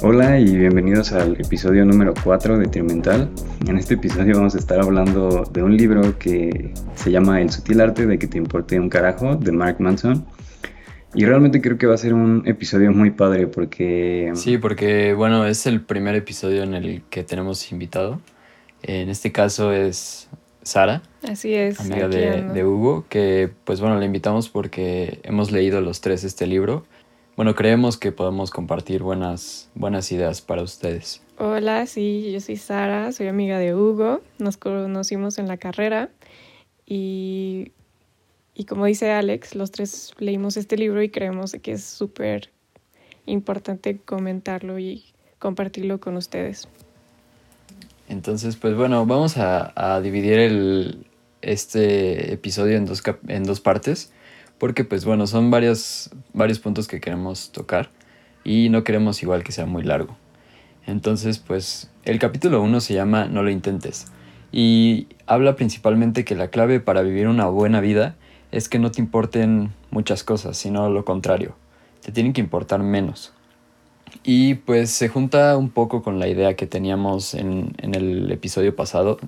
Hola y bienvenidos al episodio número 4 de Trimental. En este episodio vamos a estar hablando de un libro que se llama El sutil arte de que te importe un carajo de Mark Manson. Y realmente creo que va a ser un episodio muy padre porque... Sí, porque bueno, es el primer episodio en el que tenemos invitado. En este caso es Sara. Así es. Amiga de, de, Hugo, que pues bueno, la invitamos porque hemos leído los tres este libro. Bueno, creemos que podemos compartir buenas, buenas ideas para ustedes. Hola, sí, yo soy Sara, soy amiga de Hugo. Nos conocimos en la carrera y, y como dice Alex, los tres leímos este libro y creemos que es súper importante comentarlo y compartirlo con ustedes. Entonces, pues bueno, vamos a, dividir el, este episodio en dos, en dos partes, porque pues bueno, son varios, varios puntos que queremos tocar y no queremos igual que sea muy largo. Entonces, pues el capítulo 1 se llama No lo intentes y habla principalmente que la clave para vivir una buena vida es que no te importen muchas cosas, sino lo contrario, te tienen que importar menos. Y pues se junta un poco con la idea que teníamos en, el episodio pasado,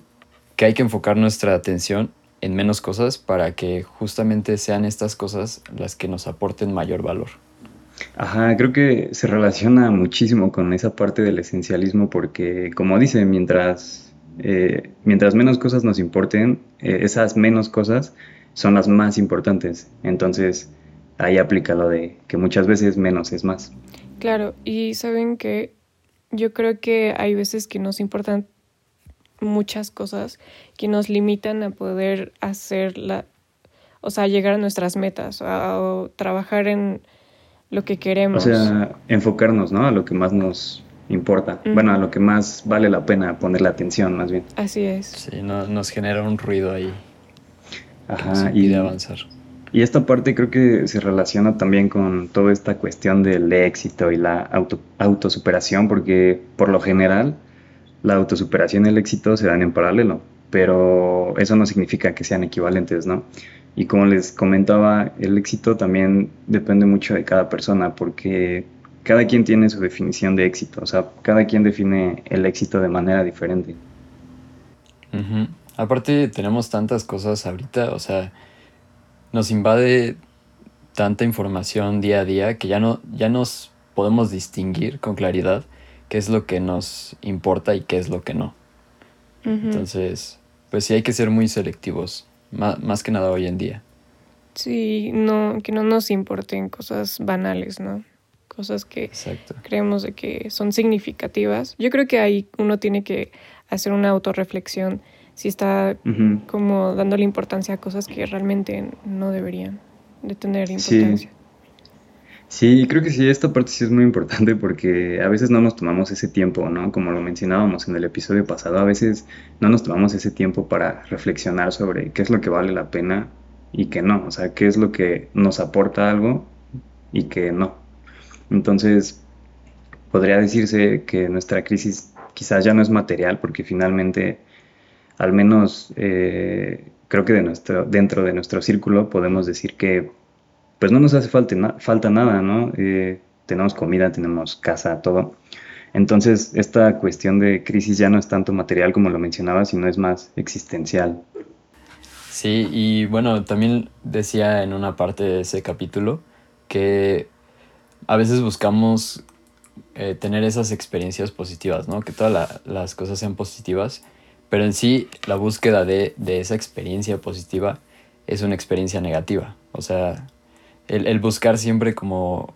que hay que enfocar nuestra atención en menos cosas para que justamente sean estas cosas las que nos aporten mayor valor. Ajá, creo que se relaciona muchísimo con esa parte del esencialismo porque, como dice, mientras, eh, mientras menos cosas nos importen, eh, esas menos cosas son las más importantes. Entonces, ahí aplica lo de que muchas veces menos es más. Claro, y saben que yo creo que hay veces que nos importan muchas cosas que nos limitan a poder hacer la, o sea, llegar a nuestras metas o, trabajar en lo que queremos. O sea, enfocarnos, ¿no? A lo que más nos importa. Bueno, a lo que más vale la pena poner la atención, más bien. Así es. Sí, no, nos genera un ruido ahí. Ajá, y de avanzar. Y esta parte creo que se relaciona también con toda esta cuestión del éxito y la auto, autosuperación, porque por lo general la autosuperación y el éxito se dan en paralelo, pero eso no significa que sean equivalentes, ¿no? Y como les comentaba, el éxito también depende mucho de cada persona, porque cada quien tiene su definición de éxito, o sea, cada quien define el éxito de manera diferente. Aparte tenemos tantas cosas ahorita, o sea, nos invade tanta información día a día que ya no ya nos podemos distinguir con claridad qué es lo que nos importa y qué es lo que no. Entonces, pues sí hay que ser muy selectivos, más, que nada hoy en día. Sí, no, que no nos importen cosas banales, ¿no? Cosas que creemos de que son significativas. Yo creo que ahí uno tiene que hacer una autorreflexión si está como dándole importancia a cosas que realmente no deberían de tener importancia. Sí. Creo que sí, esta parte sí es muy importante porque a veces no nos tomamos ese tiempo, ¿no? Como lo mencionábamos en el episodio pasado, a veces no nos tomamos ese tiempo para reflexionar sobre qué es lo que vale la pena y qué no, o sea, qué es lo que nos aporta algo y qué no. Entonces, podría decirse que nuestra crisis quizás ya no es material porque finalmente al menos eh, creo que de nuestro, dentro de nuestro círculo podemos decir que pues no nos hace falta, falta nada, ¿no? Eh, tenemos comida, tenemos casa, todo. Entonces, esta cuestión de crisis ya no es tanto material como lo mencionaba, sino es más existencial. Sí, y bueno, también decía en una parte de ese capítulo que a veces buscamos eh, tener esas experiencias positivas, ¿no? Que todas las cosas sean positivas pero en sí, la búsqueda de, esa experiencia positiva es una experiencia negativa. O sea, el, buscar siempre como,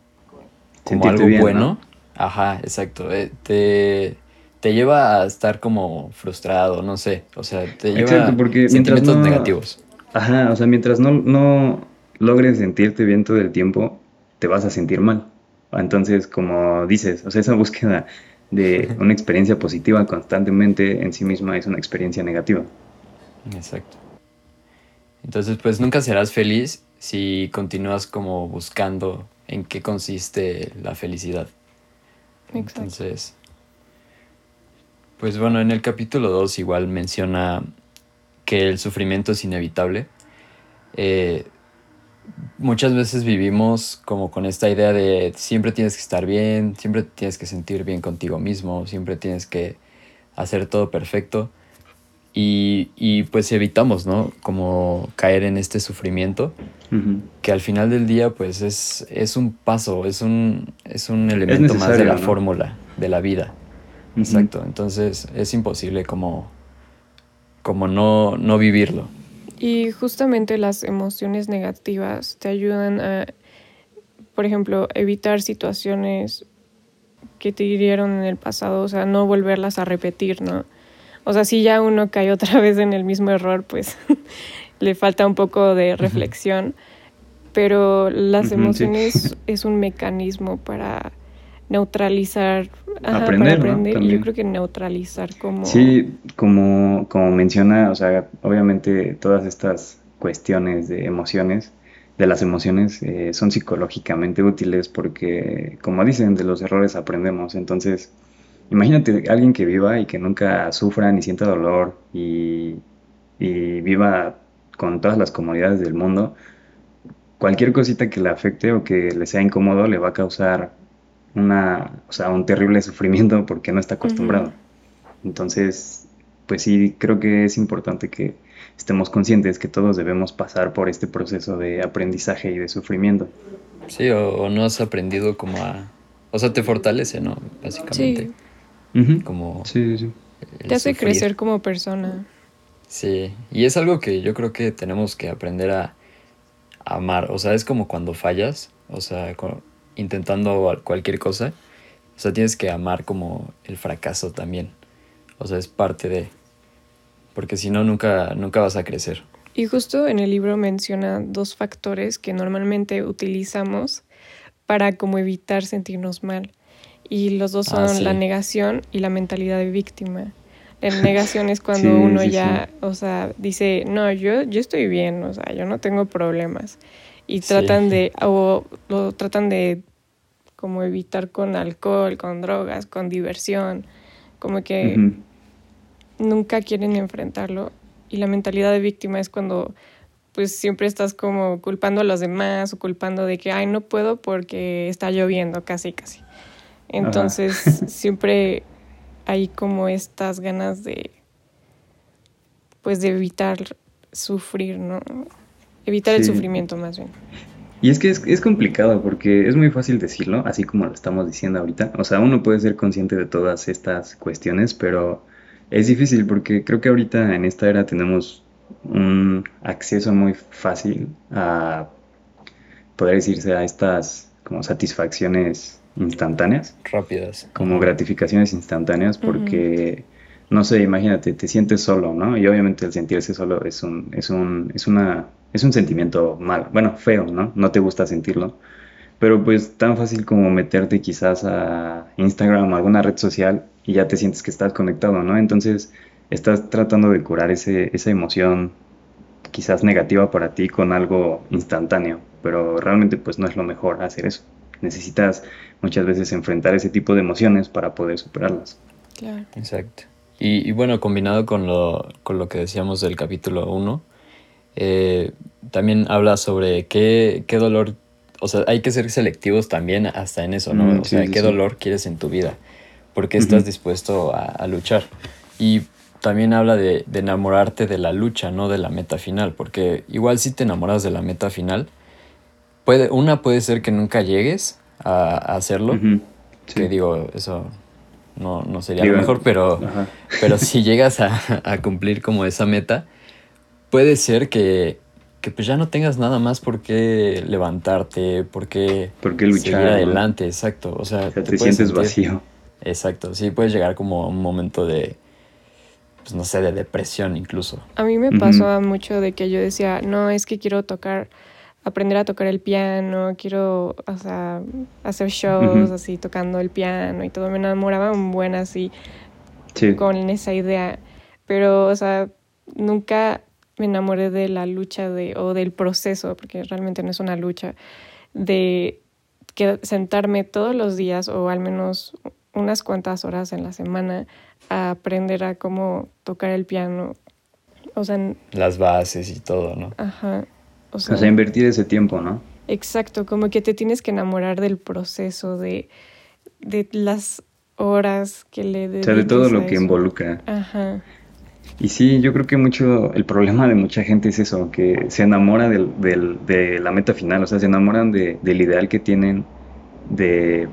como algo bueno. Ajá, exacto. Eh, te, te, lleva a estar como frustrado, no sé. O sea, te lleva a porque sentimientos negativos. Ajá, o sea, mientras no, no logres sentirte bien todo el tiempo, te vas a sentir mal. Entonces, como dices, o sea, esa búsqueda de una experiencia positiva constantemente en sí misma es una experiencia negativa. Exacto. Entonces, pues nunca serás feliz si continúas como buscando en qué consiste la felicidad. Exacto. Entonces, pues bueno, en el capítulo 2 igual menciona que el sufrimiento es inevitable. Eh, muchas veces vivimos como con esta idea de siempre tienes que estar bien, siempre tienes que sentir bien contigo mismo, siempre tienes que hacer todo perfecto. Y, pues evitamos, ¿no? Como caer en este sufrimiento, que al final del día pues es, es un paso, es un, es un elemento más de la fórmula de la vida. Exacto, entonces es imposible como, como no, no vivirlo. Y justamente las emociones negativas te ayudan a, por ejemplo, evitar situaciones que te hirieron en el pasado, o sea, no volverlas a repetir, ¿no? O sea, si ya uno cae otra vez en el mismo error, pues le falta un poco de reflexión, pero las emociones es un mecanismo para neutralizar, aprender, aprender. Y yo creo que neutralizar como... Sí, como, como menciona, o sea, obviamente todas estas cuestiones de emociones, de las emociones, eh, son psicológicamente útiles porque, como dicen, de los errores aprendemos. Entonces, imagínate alguien que viva y que nunca sufra ni sienta dolor y, y viva con todas las comodidades del mundo, cualquier cosita que le afecte o que le sea incómodo le va a causar una, o sea, un terrible sufrimiento porque no está acostumbrado. Entonces, pues sí, creo que es importante que estemos conscientes que todos debemos pasar por este proceso de aprendizaje y de sufrimiento. Sí, o, no has aprendido como a... O sea, te fortalece, ¿no? Básicamente. Sí. Como... Sí, sí. Te hace crecer como persona. Sí, y es algo que yo creo que tenemos que aprender a, a amar. O sea, es como cuando fallas, o sea, intentando cualquier cosa, o sea, tienes que amar como el fracaso también. O sea, es parte de... Porque si no, nunca, nunca vas a crecer. Y justo en el libro menciona dos factores que normalmente utilizamos para como evitar sentirnos mal. Y los dos ah, son la negación y la mentalidad de víctima. La negación es cuando uno ya, o sea, dice, no, yo, yo estoy bien, o sea, yo no tengo problemas y tratan de, o lo tratan de como evitar con alcohol, con drogas, con diversión, como que nunca quieren enfrentarlo. Y la mentalidad de víctima es cuando pues siempre estás como culpando a los demás o culpando de que, ay, no puedo porque está lloviendo, casi, casi. Entonces siempre hay como estas ganas de, pues de evitar sufrir, ¿no? Evitar el sufrimiento más bien. Y es que es, es, complicado porque es muy fácil decirlo, así como lo estamos diciendo ahorita. O sea, uno puede ser consciente de todas estas cuestiones, pero es difícil porque creo que ahorita en esta era tenemos un acceso muy fácil a poder decirse a estas como satisfacciones instantáneas. Rápidas. Como gratificaciones instantáneas porque no sé, imagínate, te sientes solo, ¿no? Y obviamente el sentirse solo es un, es un, es una, es un sentimiento malo, bueno, feo, ¿no? No te gusta sentirlo. Pero pues tan fácil como meterte quizás a Instagram o alguna red social y ya te sientes que estás conectado, ¿no? Entonces estás tratando de curar ese, esa emoción quizás negativa para ti con algo instantáneo, pero realmente pues no es lo mejor hacer eso. Necesitas muchas veces enfrentar ese tipo de emociones para poder superarlas. Claro. Exacto. Y, bueno, combinado con lo, con lo que decíamos del capítulo 1, eh, también habla sobre qué, qué dolor, o sea, hay que ser selectivos también hasta en eso, ¿no? Mm, o sea, qué dolor quieres en tu vida, porque estás dispuesto a, luchar. Y también habla de, enamorarte de la lucha, no de la meta final, porque igual si te enamoras de la meta final, puede, una puede ser que nunca llegues a, hacerlo, que digo, eso no, no sería lo mejor, pero, pero si llegas a, cumplir como esa meta, puede ser que, pues ya no tengas nada más por qué levantarte, por qué, luchar, seguir adelante, exacto. O sea, te, sientes vacío. Exacto, sí, puedes llegar como a un momento de, pues no sé, de depresión incluso. A mí me pasó mucho de que yo decía, no, es que quiero tocar aprender a tocar el piano, quiero o sea, hacer shows así tocando el piano y todo. Me enamoraba un buen así con esa idea. Pero, o sea, nunca me enamoré de la lucha de, o del proceso, porque realmente no es una lucha, de que sentarme todos los días o al menos unas cuantas horas en la semana a aprender a cómo tocar el piano. O sea, las bases y todo, ¿no? Ajá. O sea, invertir ese tiempo, ¿no? Exacto, como que te tienes que enamorar del proceso, de, de las horas que le O sea, de todo lo que involucra. Ajá. Y sí, yo creo que mucho, el problema de mucha gente es eso, que se enamora del, del, de la meta final, o sea, se enamoran de, del ideal que tienen, de,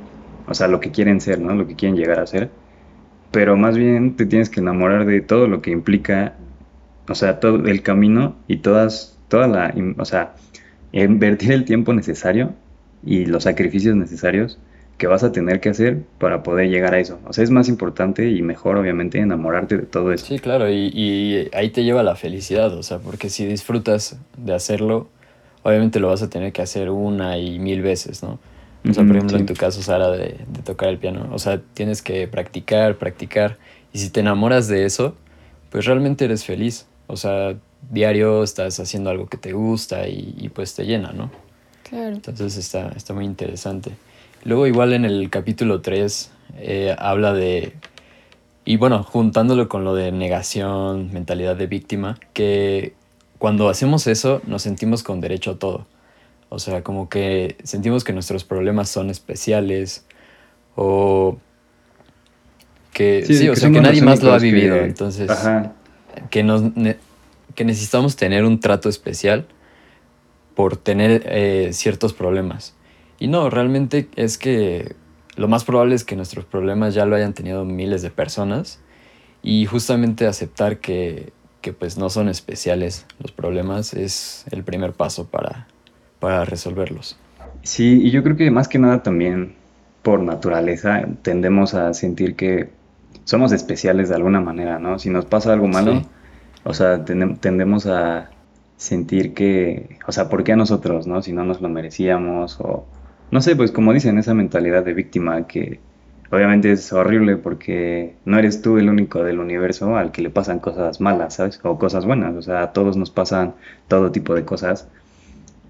o sea, lo que quieren ser, ¿no? Lo que quieren llegar a ser. Pero más bien te tienes que enamorar de todo lo que implica, o sea, todo el camino y todas, toda la, o sea, invertir el tiempo necesario y los sacrificios necesarios que vas a tener que hacer para poder llegar a eso. O sea, es más importante y mejor, obviamente, enamorarte de todo eso. Sí, claro, y, ahí te lleva la felicidad, o sea, porque si disfrutas de hacerlo, obviamente lo vas a tener que hacer una y mil veces, ¿no? O sea, por ejemplo, en tu caso, Sara, de, de tocar el piano. O sea, tienes que practicar, practicar. Y si te enamoras de eso, pues realmente eres feliz. O sea, diario estás haciendo algo que te gusta y, y pues te llena, ¿no? Claro. Entonces está, está muy interesante. Luego igual en el capítulo 3 eh, habla de, y bueno, juntándolo con lo de negación, mentalidad de víctima, que cuando hacemos eso nos sentimos con derecho a todo. O sea, como que sentimos que nuestros problemas son especiales o que sí, o sea, que nadie más lo ha vivido. Entonces, que, nos, que necesitamos tener un trato especial por tener eh, ciertos problemas. Y no, realmente es que lo más probable es que nuestros problemas ya lo hayan tenido miles de personas y justamente aceptar que, pues no son especiales los problemas es el primer paso para, para resolverlos. Sí, y yo creo que más que nada también por naturaleza tendemos a sentir que somos especiales de alguna manera, ¿no? Si nos pasa algo malo, o sea, tendemos a sentir que, o sea, ¿por qué a nosotros, no? Si no nos lo merecíamos o no sé, pues como dicen, esa mentalidad de víctima que obviamente es horrible porque no eres tú el único del universo al que le pasan cosas malas, ¿sabes? O cosas buenas, o sea, a todos nos pasan todo tipo de cosas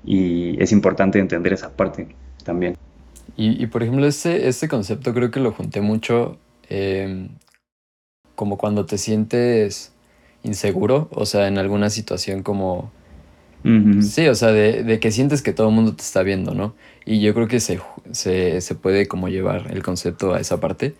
y es importante entender esa parte también. Y, por ejemplo, este, este concepto creo que lo junté mucho em, como cuando te sientes inseguro, o sea, en alguna situación como Sí, o sea, de, que sientes que todo el mundo te está viendo, ¿no? Y yo creo que se, se, puede como llevar el concepto a esa parte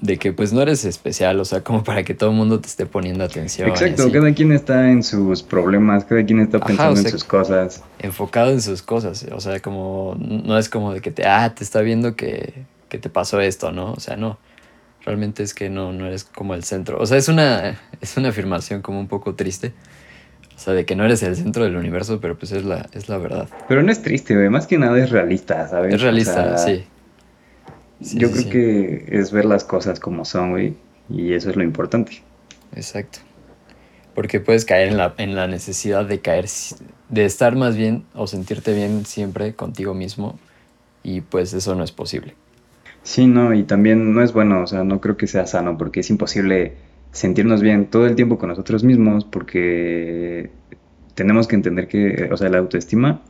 de que pues no eres especial, o sea, como para que todo el mundo te esté poniendo atención. Exacto, cada quien está en sus problemas, cada quien está pensando en sus cosas. Enfocado en sus cosas, o sea, como no es como de que te, ah, te está viendo que, que te pasó esto, ¿no? O sea, no, realmente es que no, no eres como el centro. O sea, es una, es una afirmación como un poco triste, o sea, de que no eres el centro del universo, pero pues es la, es la verdad. Pero no es triste, güey. Más que nada es realista, ¿sabes? Es realista, sí. Yo creo que es ver las cosas como son, güey. Y eso es lo importante. Exacto. Porque puedes caer en la, en la necesidad de caer, de estar más bien o sentirte bien siempre contigo mismo. Y pues eso no es posible. Sí, no, y también no es bueno, o sea, no creo que sea sano porque es imposible sentirnos bien todo el tiempo con nosotros mismos porque tenemos que entender que, o sea, la autoestima,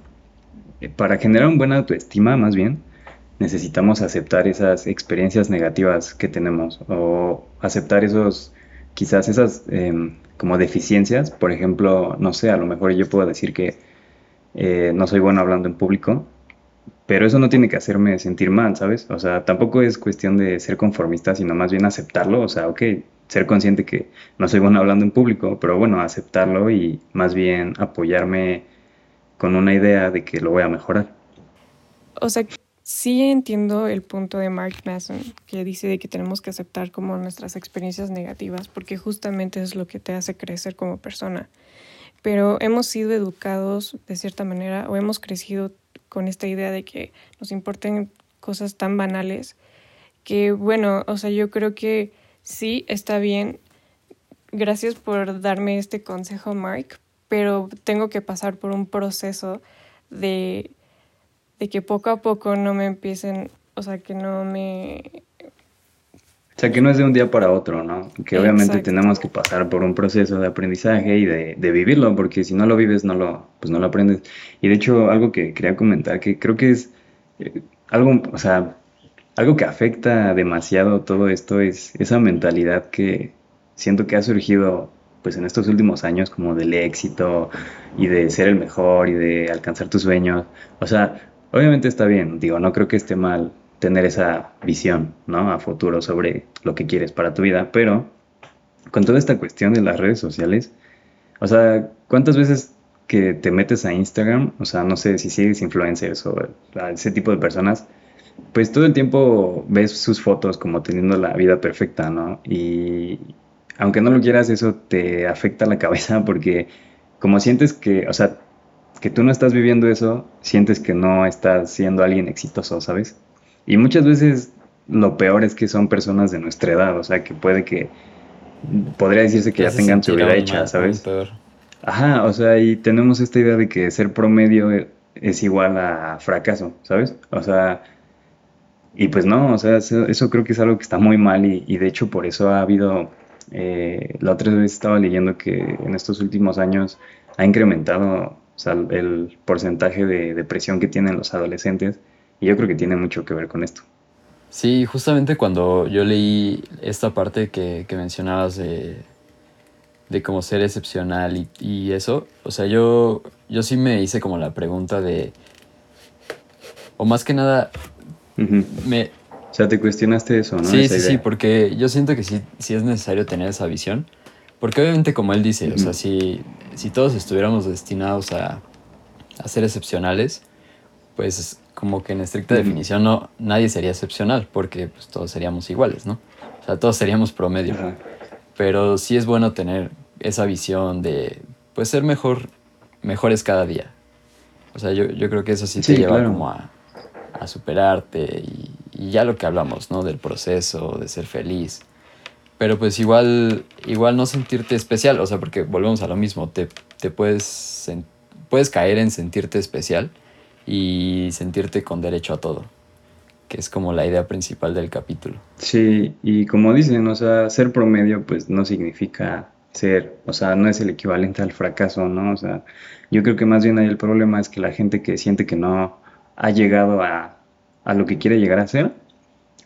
eh, para generar una buena autoestima más bien, necesitamos aceptar esas experiencias negativas que tenemos o aceptar esos, quizás esas em, como deficiencias. Por ejemplo, no sé, a lo mejor yo puedo decir que eh, no soy bueno hablando en público, pero eso no tiene que hacerme sentir mal, ¿sabes? O sea, tampoco es cuestión de ser conformista, sino más bien aceptarlo. O sea, ok, ser consciente que no soy bueno hablando en público, pero bueno, aceptarlo y más bien apoyarme con una idea de que lo voy a mejorar. O sea, sí entiendo el punto de Mark Mason, que dice de que tenemos que aceptar como nuestras experiencias negativas, porque justamente es lo que te hace crecer como persona. Pero hemos sido educados de cierta manera o hemos crecido con esta idea de que nos importen cosas tan banales que, bueno, o sea, yo creo que sí, está bien. Gracias por darme este consejo, Mark, pero tengo que pasar por un proceso de, de que poco a poco no me empiecen, o sea, que no me... O sea, que no es de un día para otro, ¿no? Que obviamente tenemos que pasar por un proceso de aprendizaje y de, de, vivirlo, porque si no lo vives, no lo, pues no lo aprendes. Y de hecho, algo que quería comentar, que creo que es eh, algo, o sea, algo que afecta demasiado todo esto es esa mentalidad que siento que ha surgido pues en estos últimos años como del éxito y de ser el mejor y de alcanzar tus sueños. O sea, obviamente está bien, digo, no creo que esté mal tener esa visión, ¿no? A futuro sobre lo que quieres para tu vida, pero con toda esta cuestión de las redes sociales, o sea, ¿cuántas veces que te metes a Instagram, o sea, no sé si sigues influencers o ese tipo de personas, pues todo el tiempo ves sus fotos como teniendo la vida perfecta, ¿no? Y aunque no lo quieras, eso te afecta la cabeza porque como sientes que, o sea, que tú no estás viviendo eso, sientes que no estás siendo alguien exitoso, ¿sabes? Y muchas veces lo peor es que son personas de nuestra edad, o sea, que puede que, podría decirse que ya tengan su vida hecha, ¿sabes? Ajá, o sea, y tenemos esta idea de que ser promedio es igual a fracaso, ¿sabes? O sea, y pues no, o sea, eso, creo que es algo que está muy mal y, y de hecho por eso ha habido, eh, la otra vez estaba leyendo que en estos últimos años ha incrementado el porcentaje de depresión que tienen los adolescentes y yo creo que tiene mucho que ver con esto. Sí, justamente cuando yo leí esta parte que, que mencionabas de, de cómo ser excepcional y, y, eso, o sea, yo, yo sí me hice como la pregunta de, o más que nada, me... O sea, te cuestionaste eso, ¿no? Sí, sí, sí, porque yo siento que sí, sí es necesario tener esa visión, porque obviamente como él dice, o sea, si, si todos estuviéramos destinados a, a ser excepcionales, pues como que en estricta definición no, nadie sería excepcional, porque pues, todos seríamos iguales, ¿no? O sea, todos seríamos promedio. Pero sí es bueno tener esa visión de, pues, ser mejor, mejores cada día. O sea, yo, yo creo que eso sí te lleva como a, a superarte y, y, ya lo que hablamos, ¿no? Del proceso, de ser feliz. Pero pues igual, igual no sentirte especial, o sea, porque volvemos a lo mismo, te, te puedes, puedes caer en sentirte especial y sentirte con derecho a todo, que es como la idea principal del capítulo. Sí, y como dicen, o sea, ser promedio pues no significa ser, o sea, no es el equivalente al fracaso, ¿no? O sea, yo creo que más bien ahí el problema es que la gente que siente que no ha llegado a, a lo que quiere llegar a ser,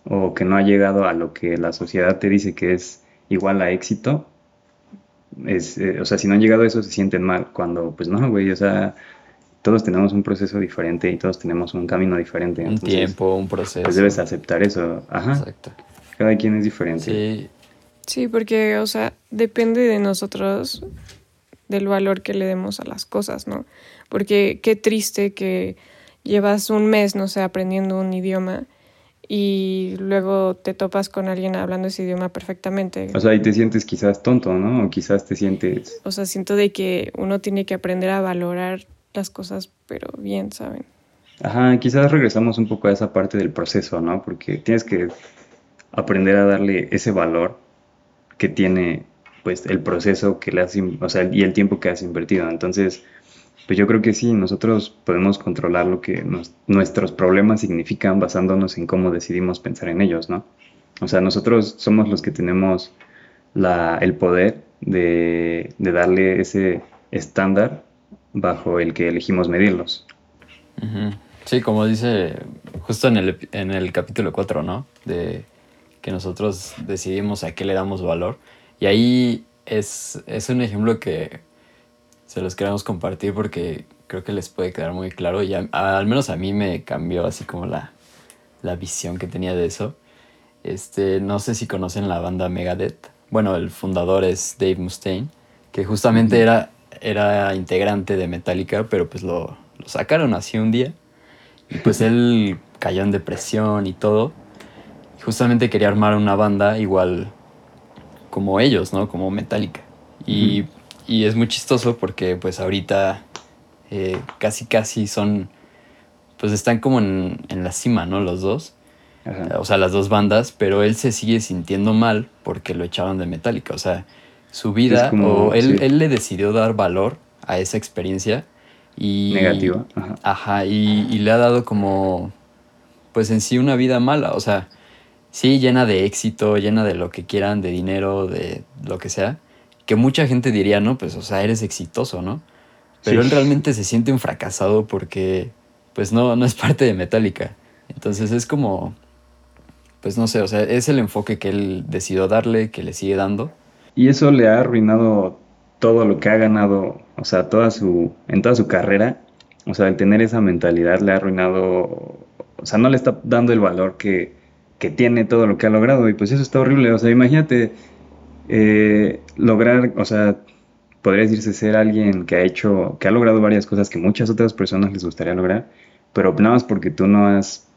o que no ha llegado a lo que la sociedad te dice que es igual a éxito, es, eh, o sea, si no han llegado a eso se sienten mal, cuando pues no, güey, o sea, todos tenemos un proceso diferente y todos tenemos un camino diferente. Un tiempo, un proceso. Pues debes aceptar eso. Ajá. Exacto. Cada quien es diferente. Sí. Sí, porque, o sea, depende de nosotros del valor que le demos a las cosas, ¿no? Porque qué triste que llevas un mes, no sé, aprendiendo un idioma y luego te topas con alguien hablando ese idioma perfectamente. O sea, y te sientes quizás tonto, ¿no? O quizás te sientes... O sea, siento de que uno tiene que aprender a valorar las cosas, pero bien, ¿saben? Ajá, quizás regresamos un poco a esa parte del proceso, ¿no? Porque tienes que aprender a darle ese valor que tiene pues el proceso que le has, o sea, y el tiempo que has invertido. Entonces, pues yo creo que sí, nosotros podemos controlar lo que nuestros problemas significan basándonos en cómo decidimos pensar en ellos, ¿no? O sea, nosotros somos los que tenemos la, el poder de, de darle ese estándar bajo el que elegimos medirlos. Sí, como dice justo en el, en el capítulo 4, ¿no? De que nosotros decidimos a qué le damos valor. Y ahí es, es un ejemplo que se los queremos compartir porque creo que les puede quedar muy claro y al menos a mí me cambió así como la, la visión que tenía de eso. Este, no sé si conocen la banda Megadeth. Bueno, el fundador es Dave Mustaine, que justamente era era integrante de Metallica, pero pues lo, lo sacaron así un día. Y pues él cayó en depresión y todo. Y justamente quería armar una banda igual como ellos, ¿no? Como Metallica. Y, y es muy chistoso porque pues ahorita eh, casi casi son, pues están como en, en la cima, ¿no? Los dos. O sea, las dos bandas, pero él se sigue sintiendo mal porque lo echaron de Metallica. O sea, su vida o él, él, le decidió dar valor a esa experiencia y negativa ajá, y, y, le ha dado como pues en sí una vida mala o sea sí llena de éxito llena de lo que quieran de dinero de lo que sea que mucha gente diría no pues o sea eres exitoso no pero él realmente se siente un fracasado porque pues no no es parte de Metallica. Entonces es como pues no sé o sea es el enfoque que él decidió darle que le sigue dando y eso le ha arruinado todo lo que ha ganado, o sea, toda su, en toda su carrera, o sea, el tener esa mentalidad le ha arruinado, o sea, no le está dando el valor que, que tiene todo lo que ha logrado y pues eso está horrible, o sea, imagínate eh, lograr, o sea, podría decirse ser alguien que ha hecho, que ha logrado varias cosas que muchas otras personas les gustaría lograr, pero nada más porque tú no has,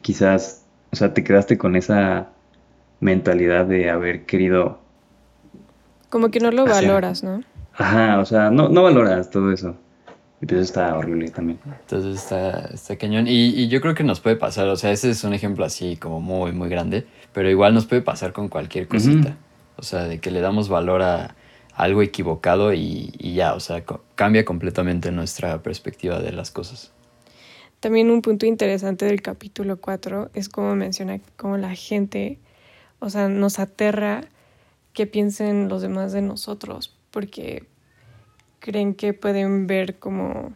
quizás, o sea, te quedaste con esa mentalidad de haber querido... Como que no lo valoras, ¿no? Ajá, o sea, no, no valoras todo eso. Y pues eso está horrible también. Entonces está, está cañón. Y, y, yo creo que nos puede pasar, o sea, ese es un ejemplo así como muy, muy grande, pero igual nos puede pasar con cualquier cosita. O sea, de que le damos valor a algo equivocado y, y ya, o sea, cambia completamente nuestra perspectiva de las cosas. También un punto interesante del capítulo 4 es como menciona cómo la gente, o sea, nos aterra que piensen los demás de nosotros, porque creen que pueden ver como,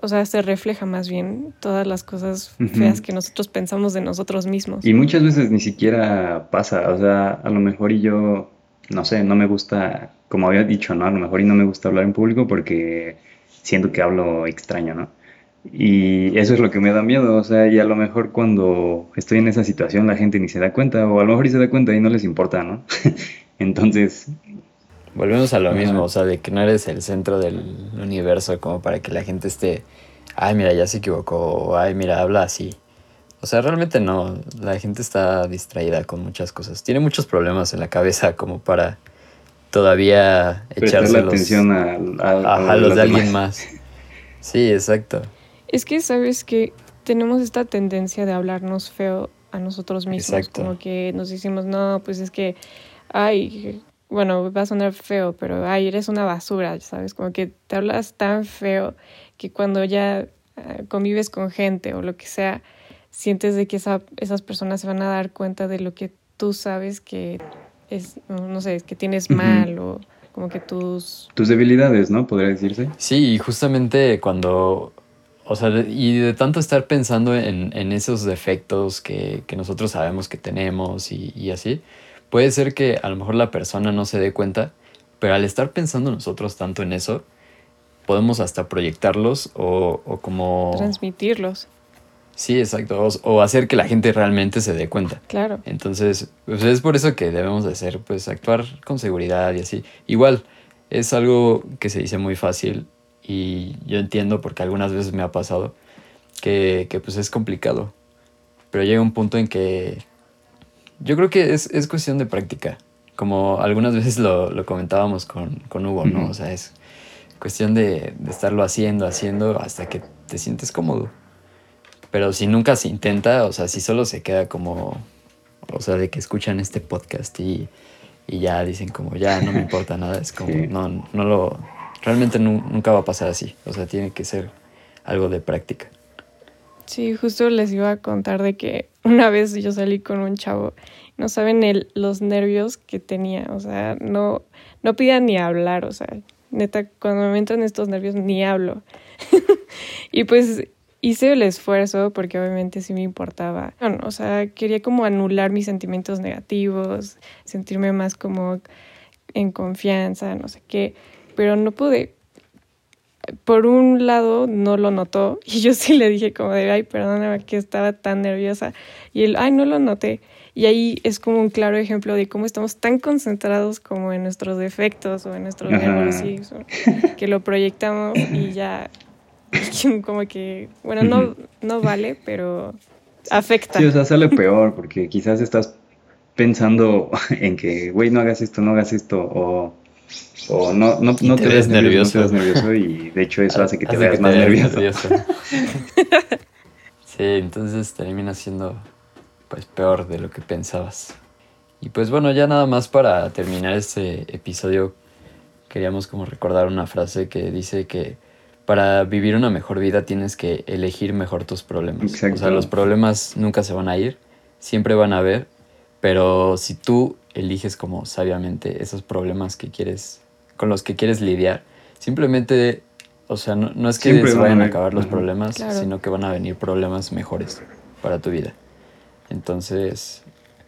o sea, se refleja más bien todas las cosas feas que nosotros pensamos de nosotros mismos. Y muchas veces ni siquiera pasa, o sea, a lo mejor y yo, no sé, no me gusta, como había dicho, ¿no? A lo mejor y no me gusta hablar en público porque siento que hablo extraño, ¿no? Y eso es lo que me da miedo, o sea, y a lo mejor cuando estoy en esa situación la gente ni se da cuenta, o a lo mejor y se da cuenta y no les importa, ¿no? Entonces... Volvemos a lo mismo, o sea, de que no eres el centro del universo como para que la gente esté, ay, mira, ya se equivocó, o ay, mira, habla así. O sea, realmente no, la gente está distraída con muchas cosas. Tiene muchos problemas en la cabeza como para todavía echarse atención a, los de alguien más. Sí, exacto. Es que sabes que tenemos esta tendencia de hablarnos feo a nosotros mismos, como que nos decimos, no, pues es que, ay, bueno, va a sonar feo, pero ay, eres una basura, ¿sabes? Como que te hablas tan feo que cuando ya eh, convives con gente o lo que sea, sientes de que esa, esas personas se van a dar cuenta de lo que tú sabes que es, no sé, que tienes mal o como que tus... Tus debilidades, ¿no? Podría decirse. Sí, y justamente cuando o sea, y de tanto estar pensando en, en esos defectos que, que, nosotros sabemos que tenemos y, y, así, puede ser que a lo mejor la persona no se dé cuenta, pero al estar pensando nosotros tanto en eso, podemos hasta proyectarlos o, o como... Transmitirlos. Sí, exacto. O, o, hacer que la gente realmente se dé cuenta. Claro. Entonces, pues es por eso que debemos de hacer, pues actuar con seguridad y así. Igual, es algo que se dice muy fácil y yo entiendo porque algunas veces me ha pasado que, que, pues es complicado. Pero llega un punto en que yo creo que es, es cuestión de práctica. Como algunas veces lo, lo comentábamos con, con Hugo, ¿no? O sea, es cuestión de, de, estarlo haciendo, haciendo hasta que te sientes cómodo. Pero si nunca se intenta, o sea, si solo se queda como, o sea, de que escuchan este podcast y, y ya dicen como, ya no me importa nada, es como, sí. no, no lo, realmente nunca va a pasar así. O sea, tiene que ser algo de práctica. Sí, justo les iba a contar de que una vez yo salí con un chavo, no saben el, los nervios que tenía, o sea, no, no pida ni hablar, o sea, neta, cuando me entran estos nervios ni hablo. y pues hice el esfuerzo porque obviamente sí me importaba, o sea, quería como anular mis sentimientos negativos, sentirme más como en confianza, no sé qué pero no pude. Por un lado no lo notó y yo sí le dije como de, ay, perdóname que estaba tan nerviosa. Y él, ay, no lo noté. Y ahí es como un claro ejemplo de cómo estamos tan concentrados como en nuestros defectos o en nuestros nervios que lo proyectamos y ya como que, bueno, no, no vale, pero afecta. Sí, o sea, sale peor porque quizás estás pensando en que, güey, no hagas esto, no hagas esto, o o no, no, no te, ves nervioso. No te nervioso y de hecho eso hace que te veas más nervioso. sí, entonces termina siendo pues peor de lo que pensabas. Y pues bueno, ya nada más para terminar este episodio queríamos como recordar una frase que dice que para vivir una mejor vida tienes que elegir mejor tus problemas. Exacto. O sea, los problemas nunca se van a ir, siempre van a haber, pero si tú eliges como sabiamente esos problemas que quieres, con los que quieres lidiar. Simplemente, o sea, no, no es que Siempre se vayan a acabar los problemas, claro. sino que van a venir problemas mejores para tu vida. Entonces,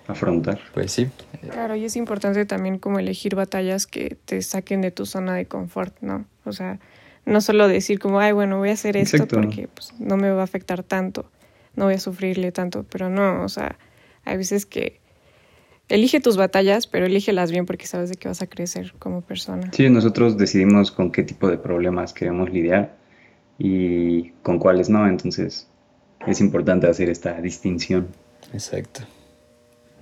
afrontar. Pues sí. Claro, y es importante también como elegir batallas que te saquen de tu zona de confort, ¿no? O sea, no solo decir como, ay, bueno, voy a hacer esto porque pues, no me va a afectar tanto, no voy a sufrirle tanto, pero no, o sea, hay veces que elige tus batallas, pero elígelas bien porque sabes de que vas a crecer como persona. Sí, nosotros decidimos con qué tipo de problemas queremos lidiar y con cuáles no, entonces es importante hacer esta distinción. Exacto.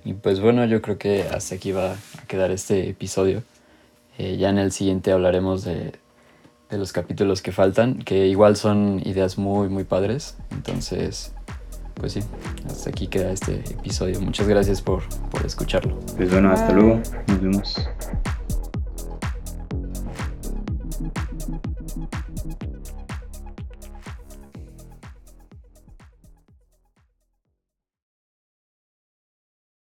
Y pues bueno, yo creo que hasta aquí va a quedar este episodio. Eh, ya en el siguiente hablaremos de, de los capítulos que faltan, que igual son ideas muy, muy padres. Entonces, pues sí, hasta aquí queda este episodio. Muchas gracias por, por escucharlo. Pues bueno, hasta luego. Nos vemos.